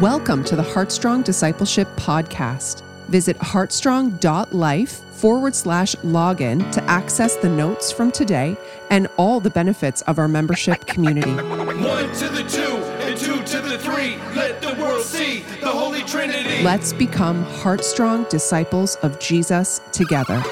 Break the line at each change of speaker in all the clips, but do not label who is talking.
Welcome to the Heartstrong Discipleship Podcast. Visit heartstrong.life forward slash login to access the notes from today and all the benefits of our membership community.
One to the two and two to the three. Let the world see the Holy Trinity.
Let's become Heartstrong disciples of Jesus together.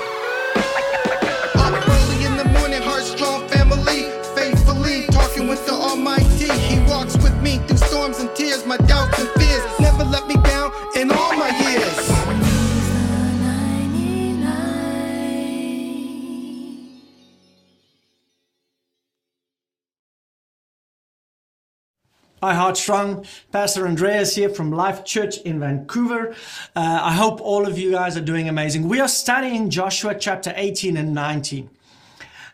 Hi, Heartstrong. Pastor Andreas here from Life Church in Vancouver. Uh, I hope all of you guys are doing amazing. We are studying Joshua chapter 18 and 19.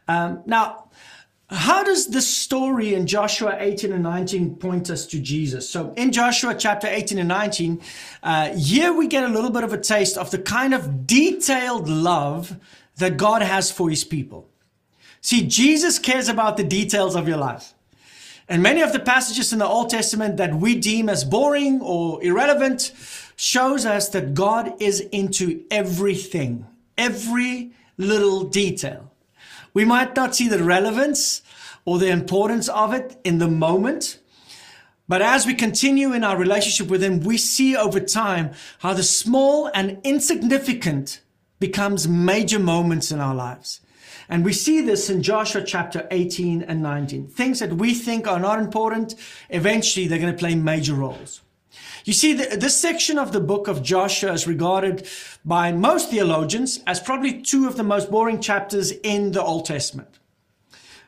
Um, now, how does the story in Joshua 18 and 19 point us to Jesus? So, in Joshua chapter 18 and 19, uh, here we get a little bit of a taste of the kind of detailed love that God has for his people. See, Jesus cares about the details of your life. And many of the passages in the Old Testament that we deem as boring or irrelevant shows us that God is into everything, every little detail. We might not see the relevance or the importance of it in the moment, but as we continue in our relationship with Him, we see over time how the small and insignificant becomes major moments in our lives. And we see this in Joshua chapter 18 and 19. Things that we think are not important, eventually they're going to play major roles. You see, the, this section of the book of Joshua is regarded by most theologians as probably two of the most boring chapters in the Old Testament.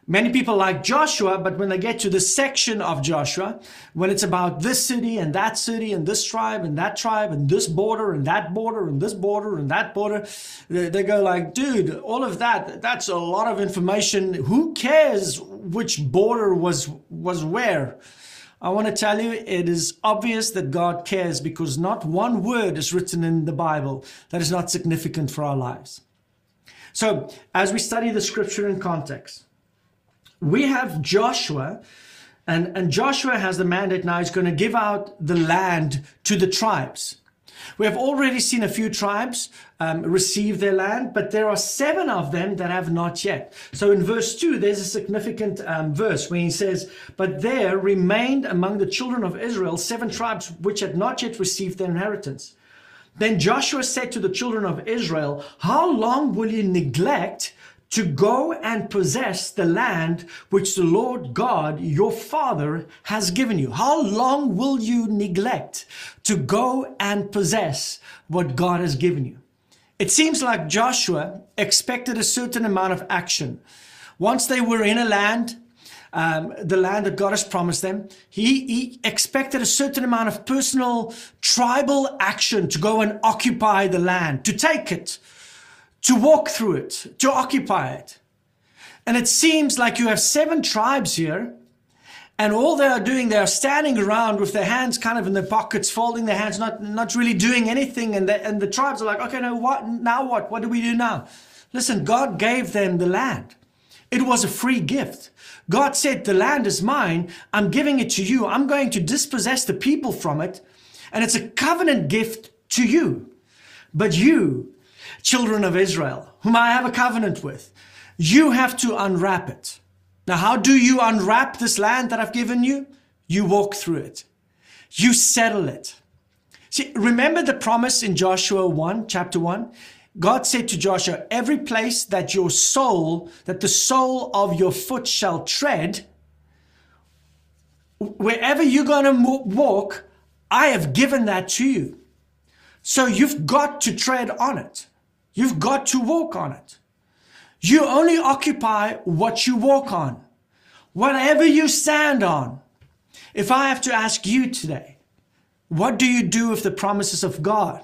Many people like Joshua, but when they get to the section of Joshua, when it's about this city and that city and this tribe and that tribe and this border and that border and this border and that border, they, they go like, dude, all of that, that's a lot of information. Who cares which border was, was where? I want to tell you, it is obvious that God cares because not one word is written in the Bible that is not significant for our lives. So, as we study the scripture in context, we have Joshua, and, and Joshua has the mandate now, he's going to give out the land to the tribes. We have already seen a few tribes um, receive their land, but there are seven of them that have not yet. So in verse 2, there's a significant um, verse where he says, But there remained among the children of Israel seven tribes which had not yet received their inheritance. Then Joshua said to the children of Israel, How long will you neglect to go and possess the land which the Lord God, your father, has given you. How long will you neglect to go and possess what God has given you? It seems like Joshua expected a certain amount of action. Once they were in a land, um, the land that God has promised them, he, he expected a certain amount of personal tribal action to go and occupy the land, to take it, to walk through it, to occupy it. And it seems like you have seven tribes here, and all they are doing, they are standing around with their hands kind of in their pockets, folding their hands, not, not really doing anything. And the, and the tribes are like, okay, now what? Now what? What do we do now? Listen, God gave them the land. It was a free gift. God said, the land is mine. I'm giving it to you. I'm going to dispossess the people from it. And it's a covenant gift to you. But you children of Israel, whom I have a covenant with. You have to unwrap it. Now, how do you unwrap this land that I've given you? You walk through it. You settle it. See, remember the promise in Joshua 1, chapter 1? God said to Joshua, every place that your soul, that the sole of your foot shall tread, wherever you're going to walk, I have given that to you. So you've got to tread on it. You've got to walk on it. You only occupy what you walk on. Whatever you stand on. If I have to ask you today, what do you do with the promises of God?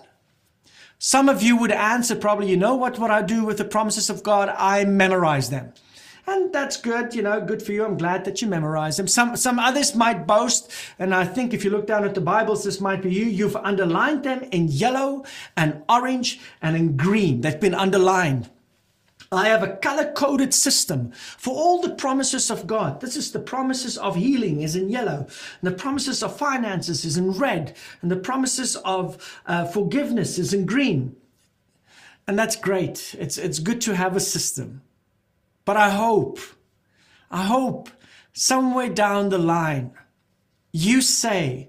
Some of you would answer probably, you know what, what I do with the promises of God? I memorize them. And that's good, you know, good for you. I'm glad that you memorize them. Some, some others might boast, and I think if you look down at the Bibles, this might be you. You've underlined them in yellow and orange and in green. They've been underlined. I have a color coded system for all the promises of God. This is the promises of healing is in yellow, and the promises of finances is in red, and the promises of uh, forgiveness is in green. And that's great. It's, it's good to have a system. But I hope, I hope somewhere down the line, you say,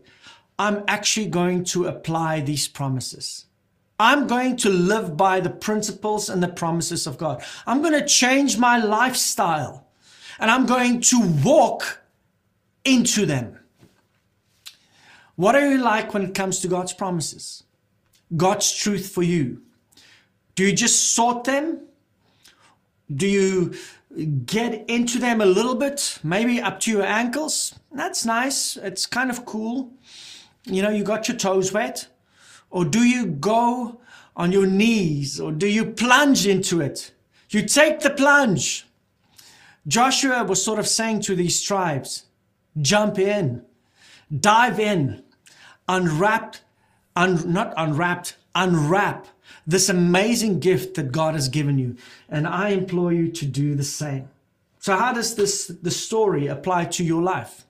I'm actually going to apply these promises. I'm going to live by the principles and the promises of God. I'm going to change my lifestyle and I'm going to walk into them. What are you like when it comes to God's promises? God's truth for you? Do you just sort them? Do you get into them a little bit, maybe up to your ankles? That's nice. It's kind of cool. You know, you got your toes wet. Or do you go on your knees? Or do you plunge into it? You take the plunge. Joshua was sort of saying to these tribes, jump in, dive in, unwrapped, un, not unwrapped, unwrap this amazing gift that God has given you. And I implore you to do the same. So how does this the story apply to your life?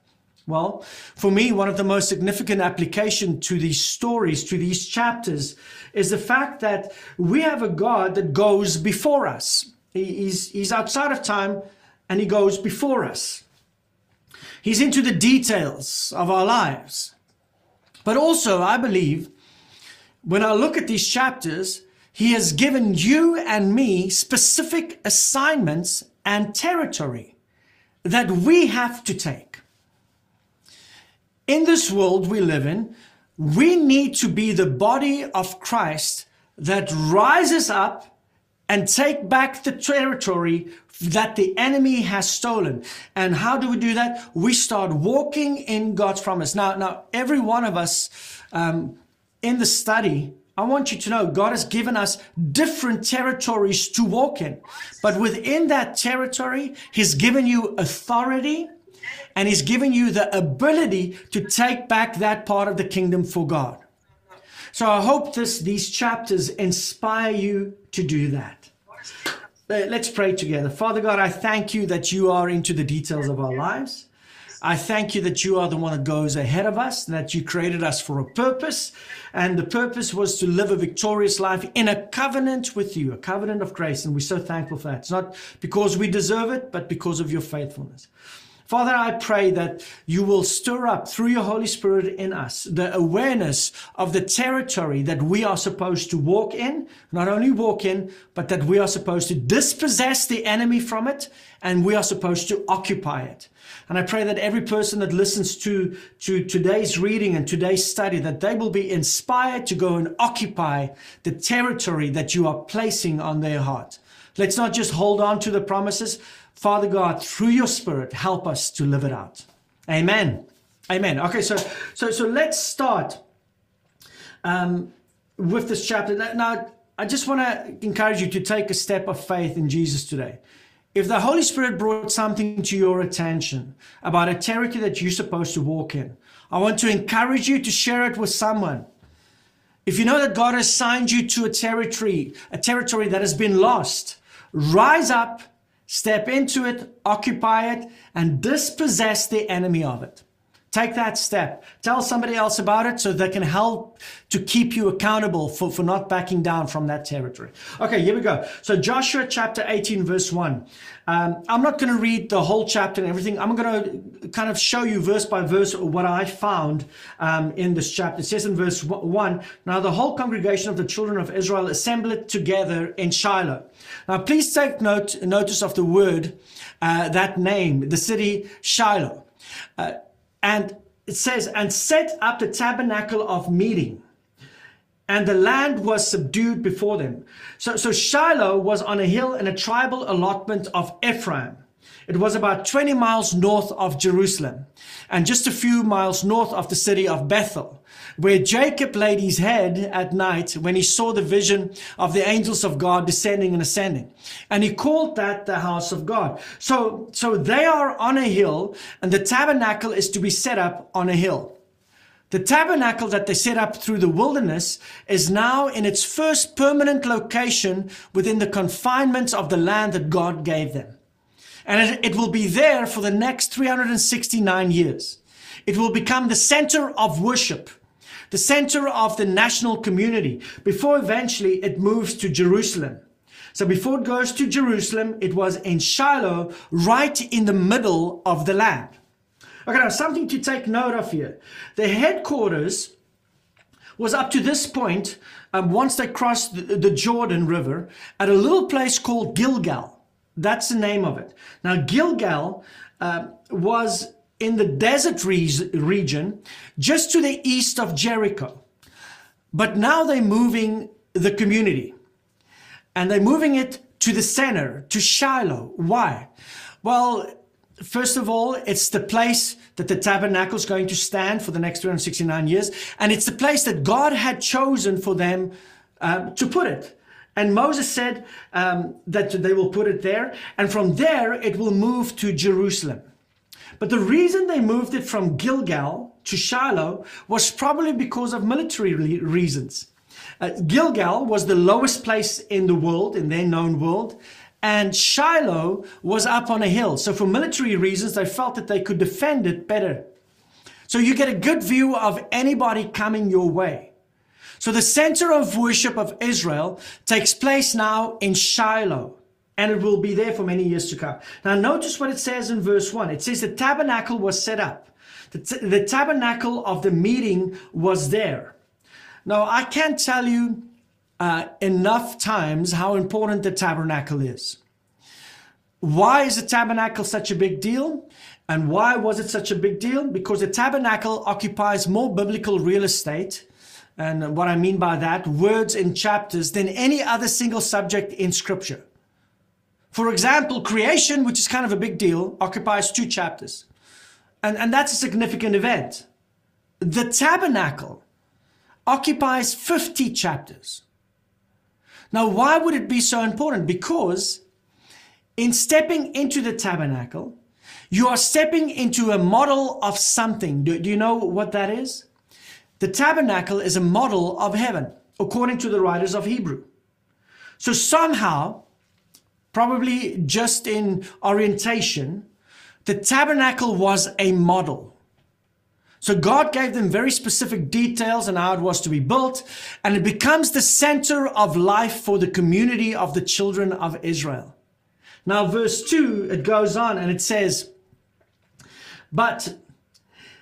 Well, for me, one of the most significant application to these stories, to these chapters, is the fact that we have a God that goes before us. He's, he's outside of time and he goes before us. He's into the details of our lives. But also, I believe, when I look at these chapters, he has given you and me specific assignments and territory that we have to take in this world we live in, we need to be the body of Christ that rises up and take back the territory that the enemy has stolen. And how do we do that? We start walking in God's promise. Now, now every one of us um, in the study, I want you to know God has given us different territories to walk in. But within that territory, He's given you authority and He's given you the ability to take back that part of the kingdom for God. So I hope this, these chapters inspire you to do that. Uh, let's pray together. Father God, I thank you that you are into the details of our lives. I thank you that you are the one that goes ahead of us, and that you created us for a purpose. And the purpose was to live a victorious life in a covenant with you, a covenant of grace. And we're so thankful for that. It's not because we deserve it, but because of your faithfulness. Father, I pray that you will stir up through your Holy Spirit in us the awareness of the territory that we are supposed to walk in, not only walk in, but that we are supposed to dispossess the enemy from it and we are supposed to occupy it. And I pray that every person that listens to, to today's reading and today's study, that they will be inspired to go and occupy the territory that you are placing on their heart. Let's not just hold on to the promises, Father God, through your spirit, help us to live it out. Amen. Amen. Okay, so so so let's start um, with this chapter. Now, I just want to encourage you to take a step of faith in Jesus today. If the Holy Spirit brought something to your attention about a territory that you're supposed to walk in, I want to encourage you to share it with someone. If you know that God has signed you to a territory, a territory that has been lost, rise up Step into it, occupy it, and dispossess the enemy of it. Take that step. Tell somebody else about it so they can help to keep you accountable for, for not backing down from that territory. Okay, here we go. So, Joshua chapter 18, verse 1. Um, I'm not going to read the whole chapter and everything. I'm going to kind of show you verse by verse what I found um, in this chapter. It says in verse 1 Now the whole congregation of the children of Israel assembled together in Shiloh. Now, please take note, notice of the word, uh, that name, the city Shiloh. Uh, and it says, and set up the tabernacle of meeting. And the land was subdued before them. So, so Shiloh was on a hill in a tribal allotment of Ephraim. It was about 20 miles north of Jerusalem and just a few miles north of the city of Bethel, where Jacob laid his head at night when he saw the vision of the angels of God descending and ascending. And he called that the house of God. So, so they are on a hill and the tabernacle is to be set up on a hill. The tabernacle that they set up through the wilderness is now in its first permanent location within the confinements of the land that God gave them. And it, it will be there for the next 369 years. It will become the center of worship, the center of the national community, before eventually it moves to Jerusalem. So before it goes to Jerusalem, it was in Shiloh, right in the middle of the land. Okay, now something to take note of here. The headquarters was up to this point, um, once they crossed the, the Jordan River, at a little place called Gilgal. That's the name of it. Now, Gilgal uh, was in the desert re- region just to the east of Jericho. But now they're moving the community and they're moving it to the center, to Shiloh. Why? Well, first of all, it's the place that the tabernacle is going to stand for the next 369 years. And it's the place that God had chosen for them um, to put it. And Moses said um, that they will put it there. And from there, it will move to Jerusalem. But the reason they moved it from Gilgal to Shiloh was probably because of military reasons. Uh, Gilgal was the lowest place in the world, in their known world, and Shiloh was up on a hill. So, for military reasons, they felt that they could defend it better. So, you get a good view of anybody coming your way. So, the center of worship of Israel takes place now in Shiloh, and it will be there for many years to come. Now, notice what it says in verse 1 it says the tabernacle was set up, the, t- the tabernacle of the meeting was there. Now, I can't tell you uh, enough times how important the tabernacle is. Why is the tabernacle such a big deal? And why was it such a big deal? Because the tabernacle occupies more biblical real estate, and what I mean by that, words and chapters, than any other single subject in Scripture. For example, creation, which is kind of a big deal, occupies two chapters. And, and that's a significant event. The tabernacle occupies 50 chapters. Now, why would it be so important? Because in stepping into the tabernacle, you are stepping into a model of something. Do, do, you know what that is? The tabernacle is a model of heaven, according to the writers of Hebrew. So somehow, probably just in orientation, the tabernacle was a model. So God gave them very specific details on how it was to be built, and it becomes the center of life for the community of the children of Israel. Now, verse 2, it goes on and it says, But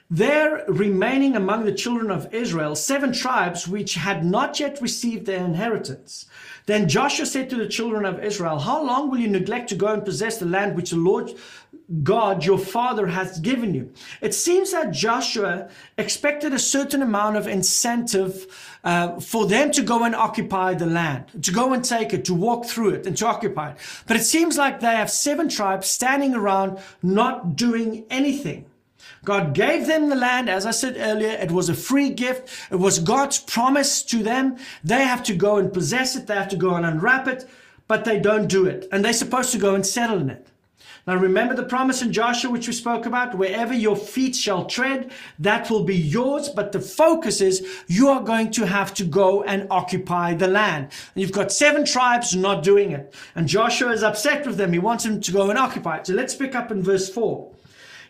there remaining among the children of Israel seven tribes which had not yet received their inheritance. Then Joshua said to the children of Israel, How long will you neglect to go and possess the land which the Lord God, your father, has given you. It seems that Joshua expected a certain amount of incentive uh, for them to go and occupy the land, to go and take it, to walk through it, and to occupy it. But it seems like they have seven tribes standing around not doing anything. God gave them the land. As I said earlier, it was a free gift. It was God's promise to them. They have to go and possess it. They have to go and unwrap it, but they don't do it. And they're supposed to go and settle in it. Now remember the promise in Joshua, which we spoke about, wherever your feet shall tread, that will be yours. But the focus is you are going to have to go and occupy the land. And you've got seven tribes not doing it. And Joshua is upset with them. He wants them to go and occupy it. So let's pick up in verse four.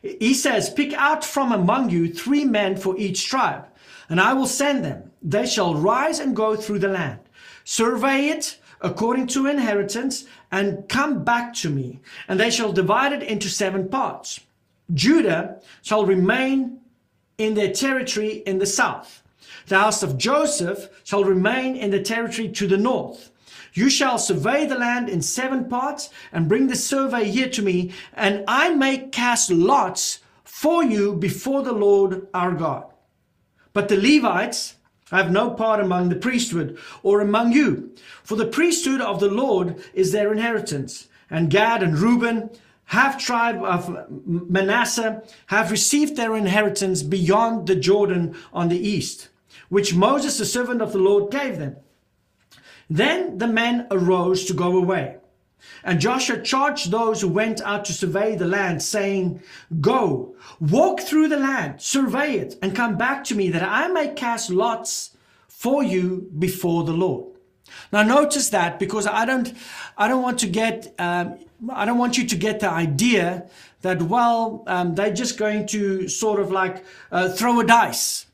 He says, pick out from among you three men for each tribe, and I will send them. They shall rise and go through the land. Survey it according to inheritance and come back to me, and they shall divide it into seven parts. Judah shall remain in their territory in the south. The house of Joseph shall remain in the territory to the north. You shall survey the land in seven parts and bring the survey here to me, and I may cast lots for you before the Lord our God. But the Levites have no part among the priesthood or among you, for the priesthood of the Lord is their inheritance. And Gad and Reuben, half tribe of Manasseh, have received their inheritance beyond the Jordan on the east, which Moses, the servant of the Lord, gave them. Then the men arose to go away. And Joshua charged those who went out to survey the land, saying, Go, walk through the land, survey it, and come back to me, that I may cast lots for you before the Lord. Now notice that because I don't, I don't want to get, um, I don't want you to get the idea that well, um, they're just going to sort of like uh, throw a dice.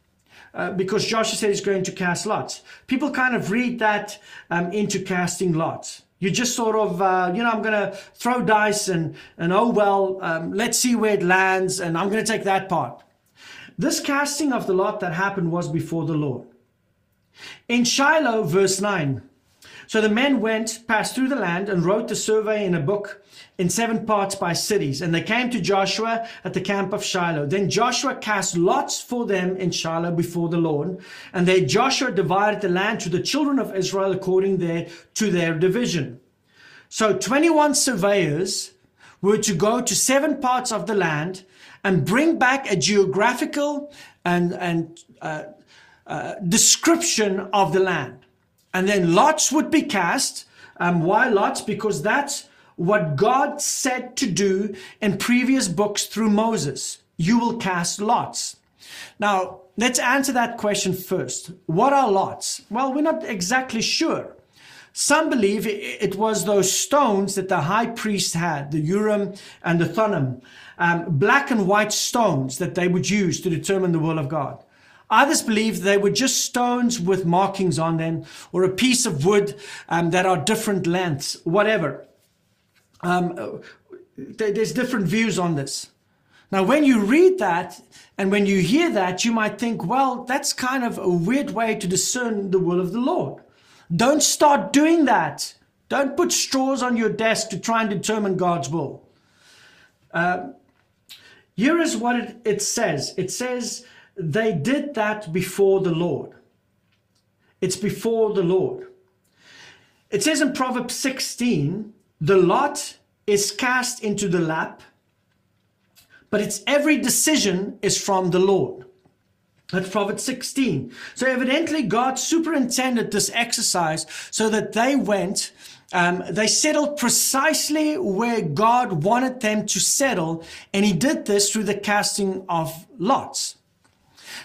Uh, because Joshua said he's going to cast lots. People kind of read that um, into casting lots. You just sort of, uh, you know, I'm going to throw dice and, and oh, well, um, let's see where it lands, and I'm going to take that part. This casting of the lot that happened was before the Lord. In Shiloh, verse 9, so the men went, passed through the land, and wrote the survey in a book in seven parts by cities. And they came to Joshua at the camp of Shiloh. Then Joshua cast lots for them in Shiloh before the Lord. And there Joshua divided the land to the children of Israel according their, to their division. So 21 surveyors were to go to seven parts of the land and bring back a geographical and, and uh, uh, description of the land. And then lots would be cast. Um, why lots? Because that's what God said to do in previous books through Moses. You will cast lots. Now, let's answer that question first. What are lots? Well, we're not exactly sure. Some believe it was those stones that the high priest had, the Urim and the Thummim, um, black and white stones that they would use to determine the will of God. Others believe they were just stones with markings on them or a piece of wood um, that are different lengths, whatever. Um, there's different views on this. Now, when you read that and when you hear that, you might think, well, that's kind of a weird way to discern the will of the Lord. Don't start doing that. Don't put straws on your desk to try and determine God's will. Uh, here is what it, it says it says, they did that before the Lord. It's before the Lord. It says in Proverbs 16, the lot is cast into the lap, but its every decision is from the Lord. That's Proverbs 16. So evidently God superintended this exercise so that they went, um, they settled precisely where God wanted them to settle, and he did this through the casting of lots.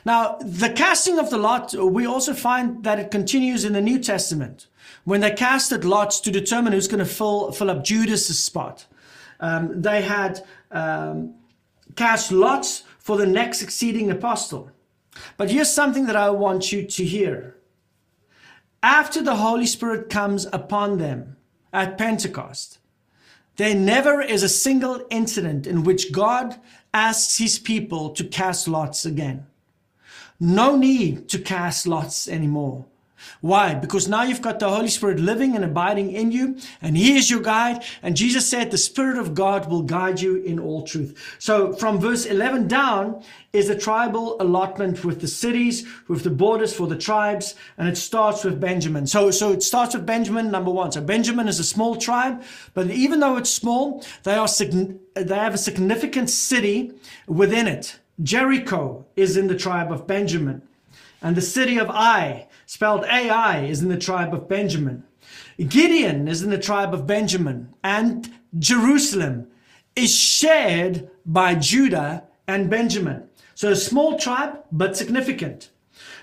Now, the casting of the lot, we also find that it continues in the New Testament when they casted lots to determine who's going to fill, fill up Judas's spot. Um, they had um, cast lots for the next succeeding apostle. But here's something that I want you to hear. After the Holy Spirit comes upon them at Pentecost, there never is a single incident in which God asks his people to cast lots again. No need to cast lots anymore. Why? Because now you've got the Holy Spirit living and abiding in you, and He is your guide. And Jesus said, The Spirit of God will guide you in all truth. So from verse 11 down is the tribal allotment with the cities, with the borders for the tribes, and it starts with Benjamin. So, so it starts with Benjamin, number one. So Benjamin is a small tribe, but even though it's small, they are they have a significant city within it. Jericho is in the tribe of Benjamin. And the city of Ai, spelled Ai, is in the tribe of Benjamin. Gibeon is in the tribe of Benjamin. And Jerusalem is shared by Judah and Benjamin. So a small tribe, but significant.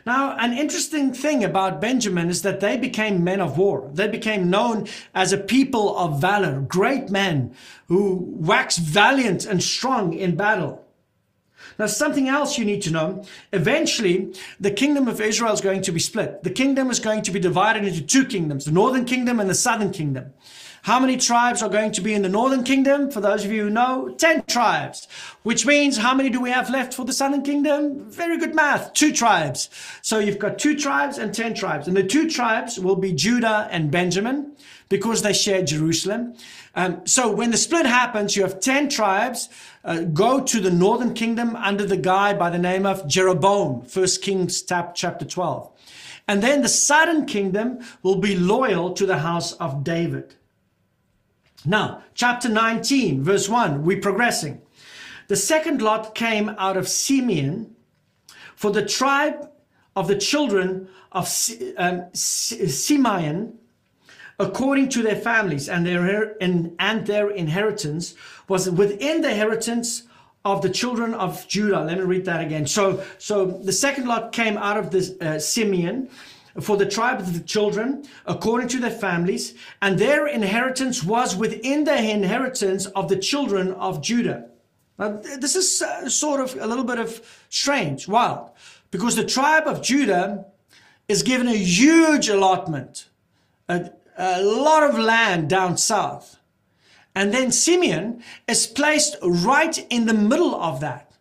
Now, an interesting thing about Benjamin is that they became men of war. They became known as a people of valor, great men who waxed valiant and strong in battle. Now, something else you need to know eventually, the kingdom of Israel is going to be split. The kingdom is going to be divided into two kingdoms the northern kingdom and the southern kingdom. How many tribes are going to be in the northern kingdom? For those of you who know, 10 tribes. Which means how many do we have left for the southern kingdom? Very good math. Two tribes. So you've got two tribes and 10 tribes. And the two tribes will be Judah and Benjamin because they share Jerusalem. Um, so when the split happens, you have 10 tribes uh, go to the northern kingdom under the guy by the name of Jeroboam, 1 Kings chapter 12. And then the southern kingdom will be loyal to the house of David. Now, chapter 19, verse 1, we're progressing. The second lot came out of Simeon, for the tribe of the children of um, Simeon according to their families, and their and their inheritance was within the inheritance of the children of Judah. Let me read that again. So, so the second lot came out of this uh, Simeon for the tribe of the children according to their families, and their inheritance was within the inheritance of the children of Judah. Now, this is uh, sort of a little bit of strange, wild, because the tribe of Judah is given a huge allotment, a, a lot of land down south. And then Simeon is placed right in the middle of that.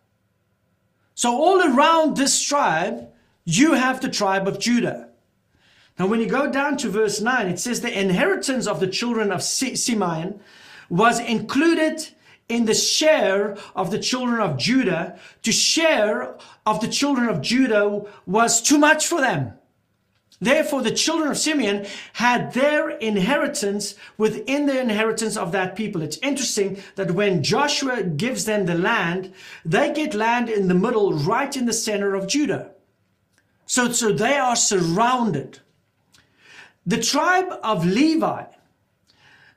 So, all around this tribe, you have the tribe of Judah. Now, when you go down to verse 9, it says the inheritance of the children of Simeon was included in the share of the children of Judah. To share of the children of Judah was too much for them. Therefore, the children of Simeon had their inheritance within the inheritance of that people. It's interesting that when Joshua gives them the land, they get land in the middle, right in the center of Judah. So, so they are surrounded. The tribe of Levi,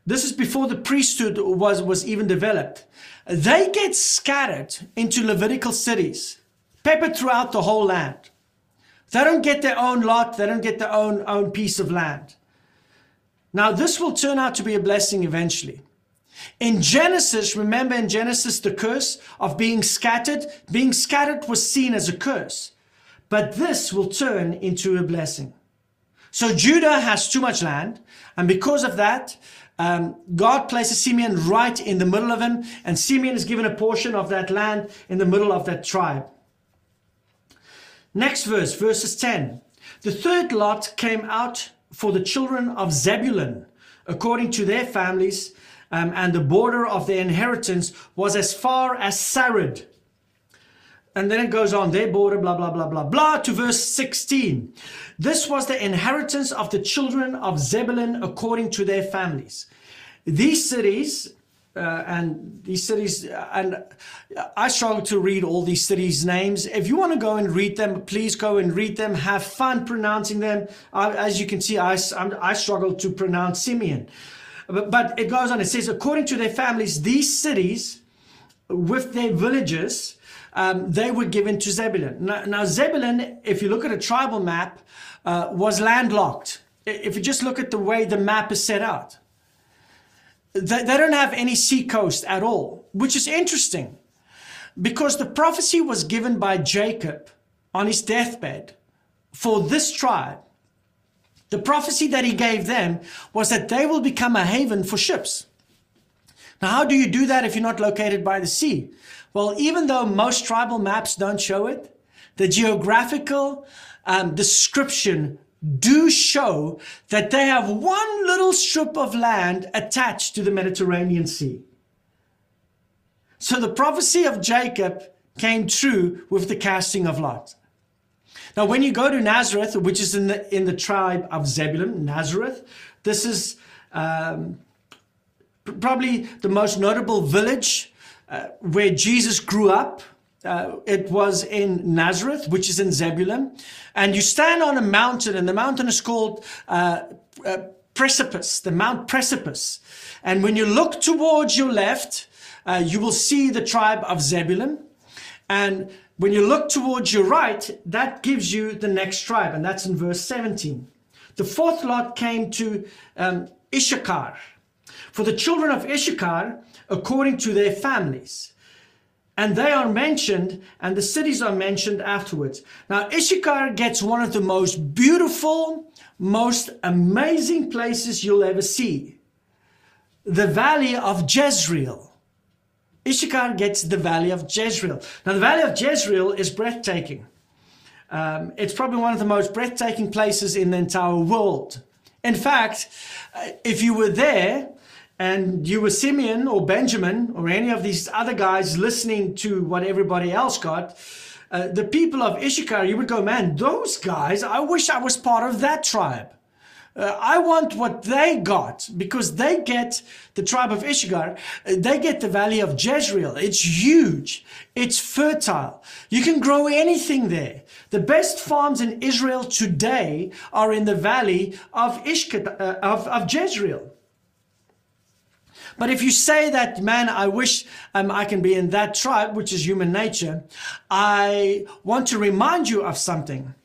this is before the priesthood was, was even developed, they get scattered into Levitical cities, peppered throughout the whole land. They don't get their own lot, they don't get their own, own piece of land. Now, this will turn out to be a blessing eventually. In Genesis, remember in Genesis, the curse of being scattered? Being scattered was seen as a curse, but this will turn into a blessing. So Judah has too much land, and because of that, um, God places Simeon right in the middle of him, and Simeon is given a portion of that land in the middle of that tribe. Next verse, verses 10. The third lot came out for the children of Zebulun, according to their families, um, and the border of their inheritance was as far as Sarid. And then it goes on, their border, blah, blah, blah, blah, blah, to verse 16. This was the inheritance of the children of Zebulun according to their families. These cities uh, and these cities and i struggle to read all these cities names. If you want to go and read them please go and read them. Have fun pronouncing them. Uh, as you can see i, I struggle to pronounce simeon. But, but it goes on. It says according to their families these cities with their villages um, they were given to zebulun. Now, now, zebulun if you look at a tribal map uh, was landlocked. If you just look at the way the map is set out they, they don't have any seacoast at all, which is interesting because the prophecy was given by Jacob on his deathbed for this tribe. The prophecy that he gave them was that they will become a haven for ships. Now, how do you do that if you're not located by the sea? Well, even though most tribal maps don't show it, the geographical um, description do show that they have one little strip of land attached to the Mediterranean Sea. So the prophecy of Jacob came true with the casting of Lot. Now, when you go to Nazareth, which is in the in the tribe of Zebulun, Nazareth, this is um, probably the most notable village uh, where Jesus grew up. Uh, it was in Nazareth, which is in Zebulun. And you stand on a mountain, and the mountain is called uh, uh, Precipice, the Mount Precipice. And when you look towards your left, uh, you will see the tribe of Zebulun. And when you look towards your right, that gives you the next tribe, and that's in verse 17. The fourth lot came to um, Issachar. For the children of Issachar, according to their families and they are mentioned and the cities are mentioned afterwards. Now, Issachar gets one of the most beautiful, most amazing places you'll ever see the valley of Jezreel. Issachar gets the valley of Jezreel. Now, the valley of Jezreel is breathtaking. Um, it's probably one of the most breathtaking places in the entire world. In fact, uh, if you were there, and you were Simeon or Benjamin or any of these other guys listening to what everybody else got, uh, the people of Issachar, you would go, man, those guys, I wish I was part of that tribe. Uh, I want what they got because they get the tribe of Issachar. uh, They get the valley of Jezreel. It's huge. It's fertile. You can grow anything there. The best farms in Israel today are in the valley of Ishkat, uh, of, of Jezreel. But if you say that, man, I wish um, I can be in that tribe, which is human nature, I want to remind you of something.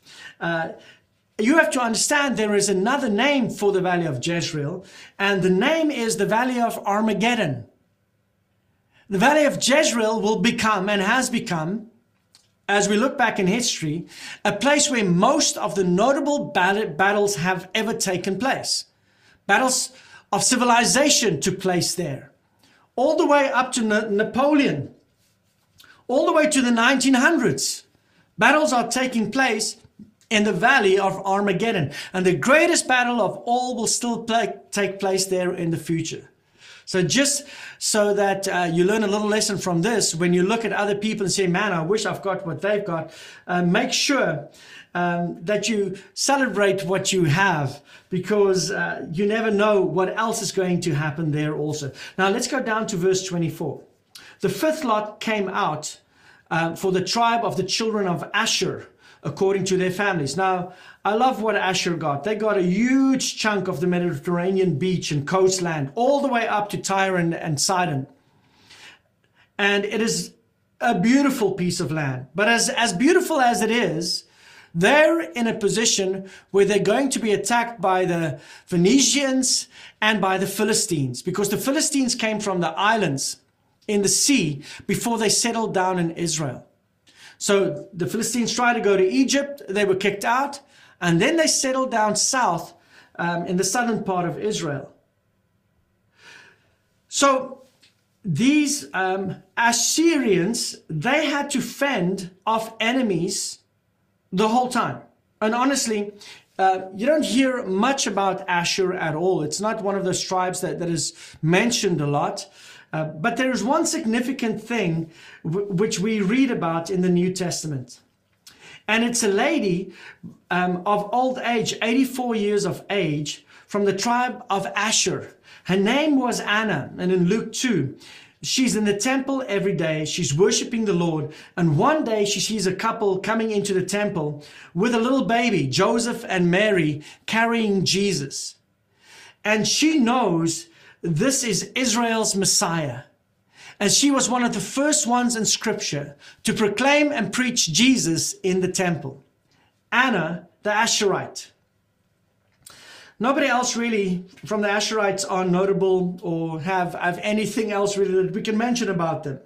Uh, you have to understand there is another name for the valley of Jezreel, and the name is the valley of Armageddon. The valley of Jezreel will become and has become, as we look back in history, a place where most of the notable bat- battles have ever taken place. Battles of civilization took place there, all the way up to Na- Napoleon, all the way to the 1900s. Battles are taking place in the valley of Armageddon, and the greatest battle of all will still play, take place there in the future. So, just so that uh, you learn a little lesson from this, when you look at other people and say, Man, I wish I've got what they've got, uh, make sure um, that you celebrate what you have because uh, you never know what else is going to happen there also. Now, let's go down to verse 24. The fifth lot came out uh, for the tribe of the children of Asher according to their families. Now, I love what Asher got. They got a huge chunk of the Mediterranean beach and coastland, all the way up to Tyre and, and Sidon. And it is a beautiful piece of land. But as, as beautiful as it is, they're in a position where they're going to be attacked by the Phoenicians and by the Philistines because the Philistines came from the islands in the sea before they settled down in Israel. So the Philistines tried to go to Egypt, they were kicked out, and then they settled down south um, in the southern part of Israel. So these um, Assyrians, they had to fend off enemies the whole time. And honestly, uh, you don't hear much about Asher at all. It's not one of those tribes that, that is mentioned a lot. Uh, but there is one significant thing w- which we read about in the New Testament. And it's a lady um, of old age, 84 years of age, from the tribe of Asher. Her name was Anna. And in Luke 2, she's in the temple every day. She's worshiping the Lord. And one day she sees a couple coming into the temple with a little baby, Joseph and Mary, carrying Jesus. And she knows this is Israel's Messiah. And she was one of the first ones in scripture to proclaim and preach Jesus in the temple. Anna, the Asherite. Nobody else really from the Asherites are notable or have, have anything else really that we can mention about them.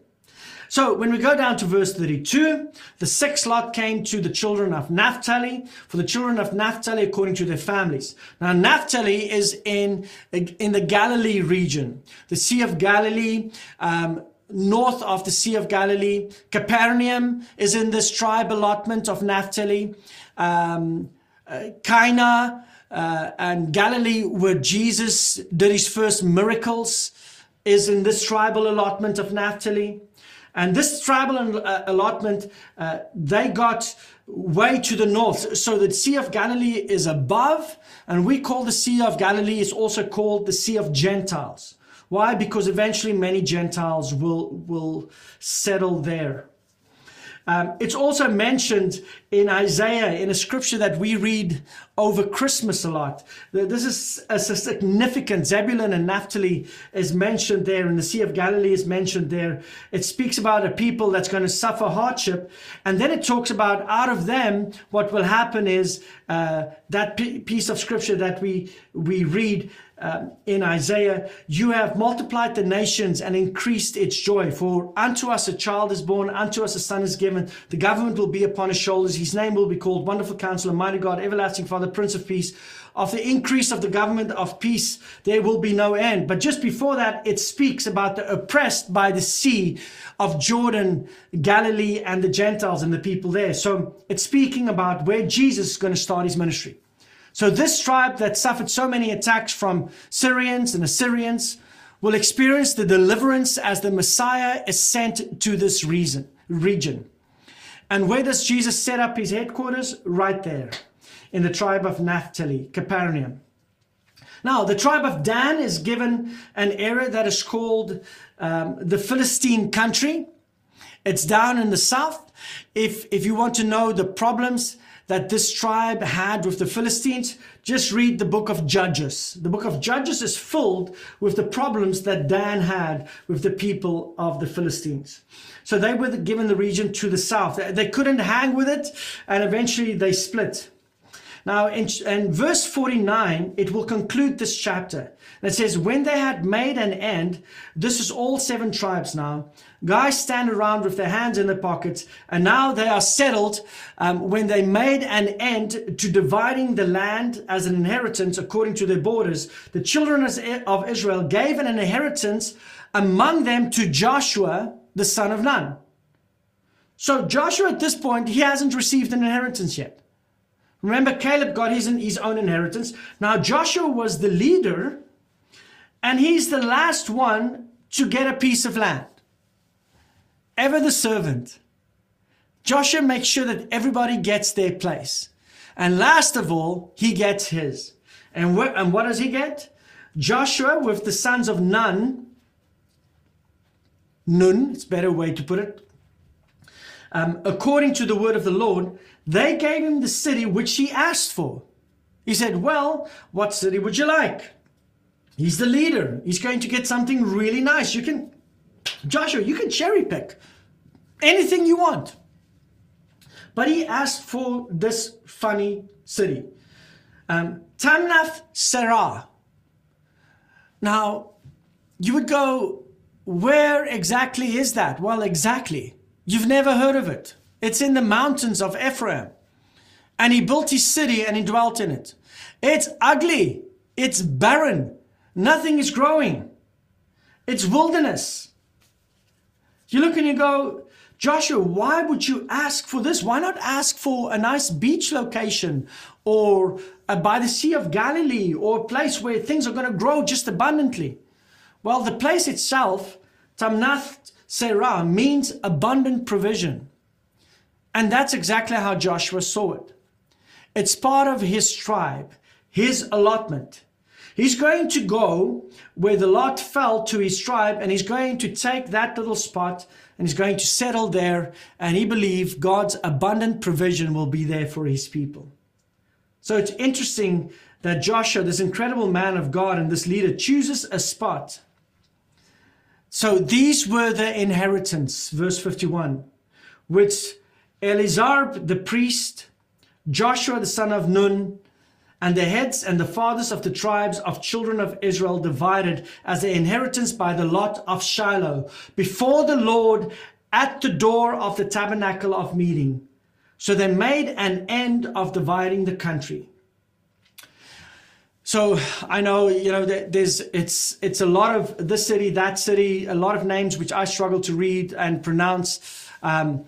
So when we go down to verse 32, the sixth lot came to the children of Naphtali, for the children of Naphtali according to their families. Now Naphtali is in, in the Galilee region, the Sea of Galilee, um, north of the Sea of Galilee. Capernaum is in this tribe allotment of Naphtali. Um, uh, uh, and Galilee, where Jesus did his first miracles, is in this tribal allotment of Naphtali. And this tribal uh, allotment, uh, they got way to the north. So the Sea of Galilee is above, and we call the Sea of Galilee is also called the Sea of Gentiles. Why? Because eventually many Gentiles will, will settle there. Um, it's also mentioned in Isaiah in a scripture that we read over Christmas a lot. This is a significant. Zebulun and Naphtali is mentioned there, and the Sea of Galilee is mentioned there. It speaks about a people that's going to suffer hardship, and then it talks about out of them what will happen is uh, that piece of scripture that we we read um, in Isaiah, you have multiplied the nations and increased its joy. For unto us a child is born, unto us a son is given. The government will be upon his shoulders. His name will be called Wonderful Counselor, Mighty God, Everlasting Father, Prince of Peace. Of the increase of the government of peace, there will be no end. But just before that, it speaks about the oppressed by the sea of Jordan, Galilee, and the Gentiles and the people there. So it's speaking about where Jesus is going to start his ministry. So this tribe that suffered so many attacks from Syrians and Assyrians will experience the deliverance as the Messiah is sent to this reason, region. And where does Jesus set up his headquarters? Right there in the tribe of Naphtali, Capernaum. Now, the tribe of Dan is given an area that is called um, the Philistine country. It's down in the south. If, if you want to know the problems that this tribe had with the Philistines, just read the book of Judges. The book of Judges is filled with the problems that Dan had with the people of the Philistines. So they were given the region to the south. They couldn't hang with it, and eventually they split. Now, in, in verse 49, it will conclude this chapter. It says, When they had made an end, this is all seven tribes now. Guys stand around with their hands in their pockets, and now they are settled um, when they made an end to dividing the land as an inheritance according to their borders. The children of Israel gave an inheritance among them to Joshua, the son of Nun. So, Joshua at this point, he hasn't received an inheritance yet. Remember, Caleb got his, his own inheritance. Now, Joshua was the leader, and he's the last one to get a piece of land. Ever the servant. Joshua makes sure that everybody gets their place. And last of all, he gets his. And, wh- and what does he get? Joshua with the sons of Nun, Nun, it's a better way to put it, um, according to the word of the Lord, they gave him the city which he asked for. He said, Well, what city would you like? He's the leader. He's going to get something really nice. You can, Joshua, you can cherry pick anything you want. But he asked for this funny city, um, Timnath Serah. Now, you would go, where exactly is that? Well, exactly. You've never heard of it. It's in the mountains of Ephraim. And he built his city and he dwelt in it. It's ugly. It's barren. Nothing is growing. It's wilderness. You look and you go, Joshua, why would you ask for this? Why not ask for a nice beach location or uh, by the Sea of Galilee or a place where things are going to grow just abundantly? Well, the place itself, Timnath Serah, means abundant provision. And that's exactly how Joshua saw it. It's part of his tribe, his allotment. He's going to go where the lot fell to his tribe, and he's going to take that little spot and he's going to settle there. And he believes God's abundant provision will be there for his people. So it's interesting that Joshua, this incredible man of God and this leader, chooses a spot so these were the inheritance, verse 51, which Eleazar the priest, Joshua the son of Nun, and the heads and the fathers of the tribes of children of Israel divided as their inheritance by the lot of Shiloh before the Lord at the door of the tabernacle of meeting. So they made an end of dividing the country. So I know you know there's it's it's a lot of this city, that city, a lot of names which I struggle to read and pronounce. Um,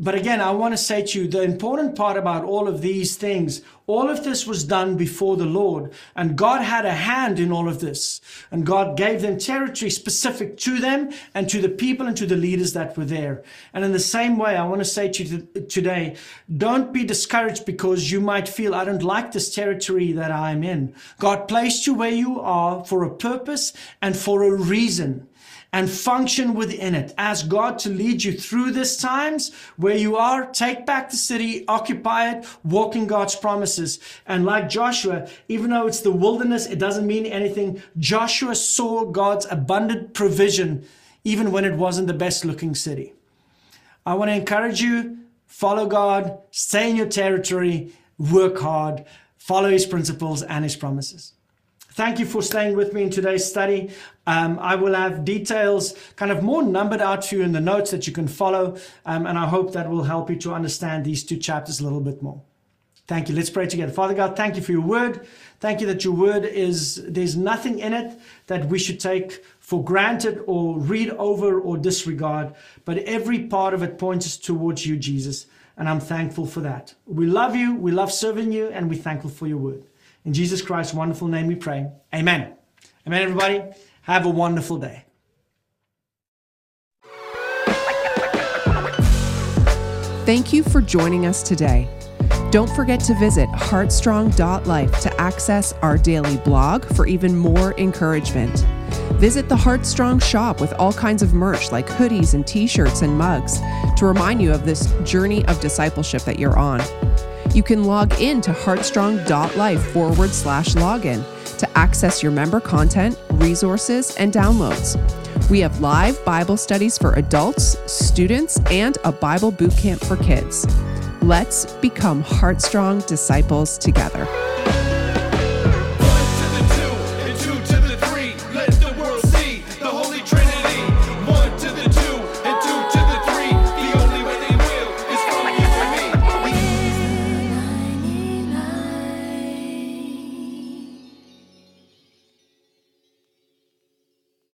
but again, I want to say to you the important part about all of these things, all of this was done before the Lord, and God had a hand in all of this. And God gave them territory specific to them and to the people and to the leaders that were there. And in the same way, I want to say to you today, don't be discouraged because you might feel, I don't like this territory that I'm in. God placed you where you are for a purpose and for a reason and function within it. Ask God to lead you through these times where you are. Take back the city, occupy it, walk in God's promises. And like Joshua, even though it's the wilderness, it doesn't mean anything. Joshua saw God's abundant provision even when it wasn't the best looking city. I want to encourage you follow God, stay in your territory, work hard, follow his principles and his promises. Thank you for staying with me in today's study. Um, I will have details kind of more numbered out for you in the notes that you can follow. Um, and I hope that will help you to understand these two chapters a little bit more. Thank you. Let's pray together. Father God, thank you for your word. Thank you that your word is, there's nothing in it that we should take for granted or read over or disregard, but every part of it points us towards you, Jesus. And I'm thankful for that. We love you, we love serving you, and we're thankful for your word. In Jesus Christ's wonderful name we pray. Amen. Amen, everybody. Have a wonderful day.
Thank you for joining us today. Don't forget to visit heartstrong.life to access our daily blog for even more encouragement. Visit the Heartstrong shop with all kinds of merch like hoodies and t shirts and mugs to remind you of this journey of discipleship that you're on. You can log in to heartstrong.life forward slash login to access your member content, resources, and downloads. We have live Bible studies for adults, students, and a Bible boot camp for kids. Let's become Heartstrong disciples together.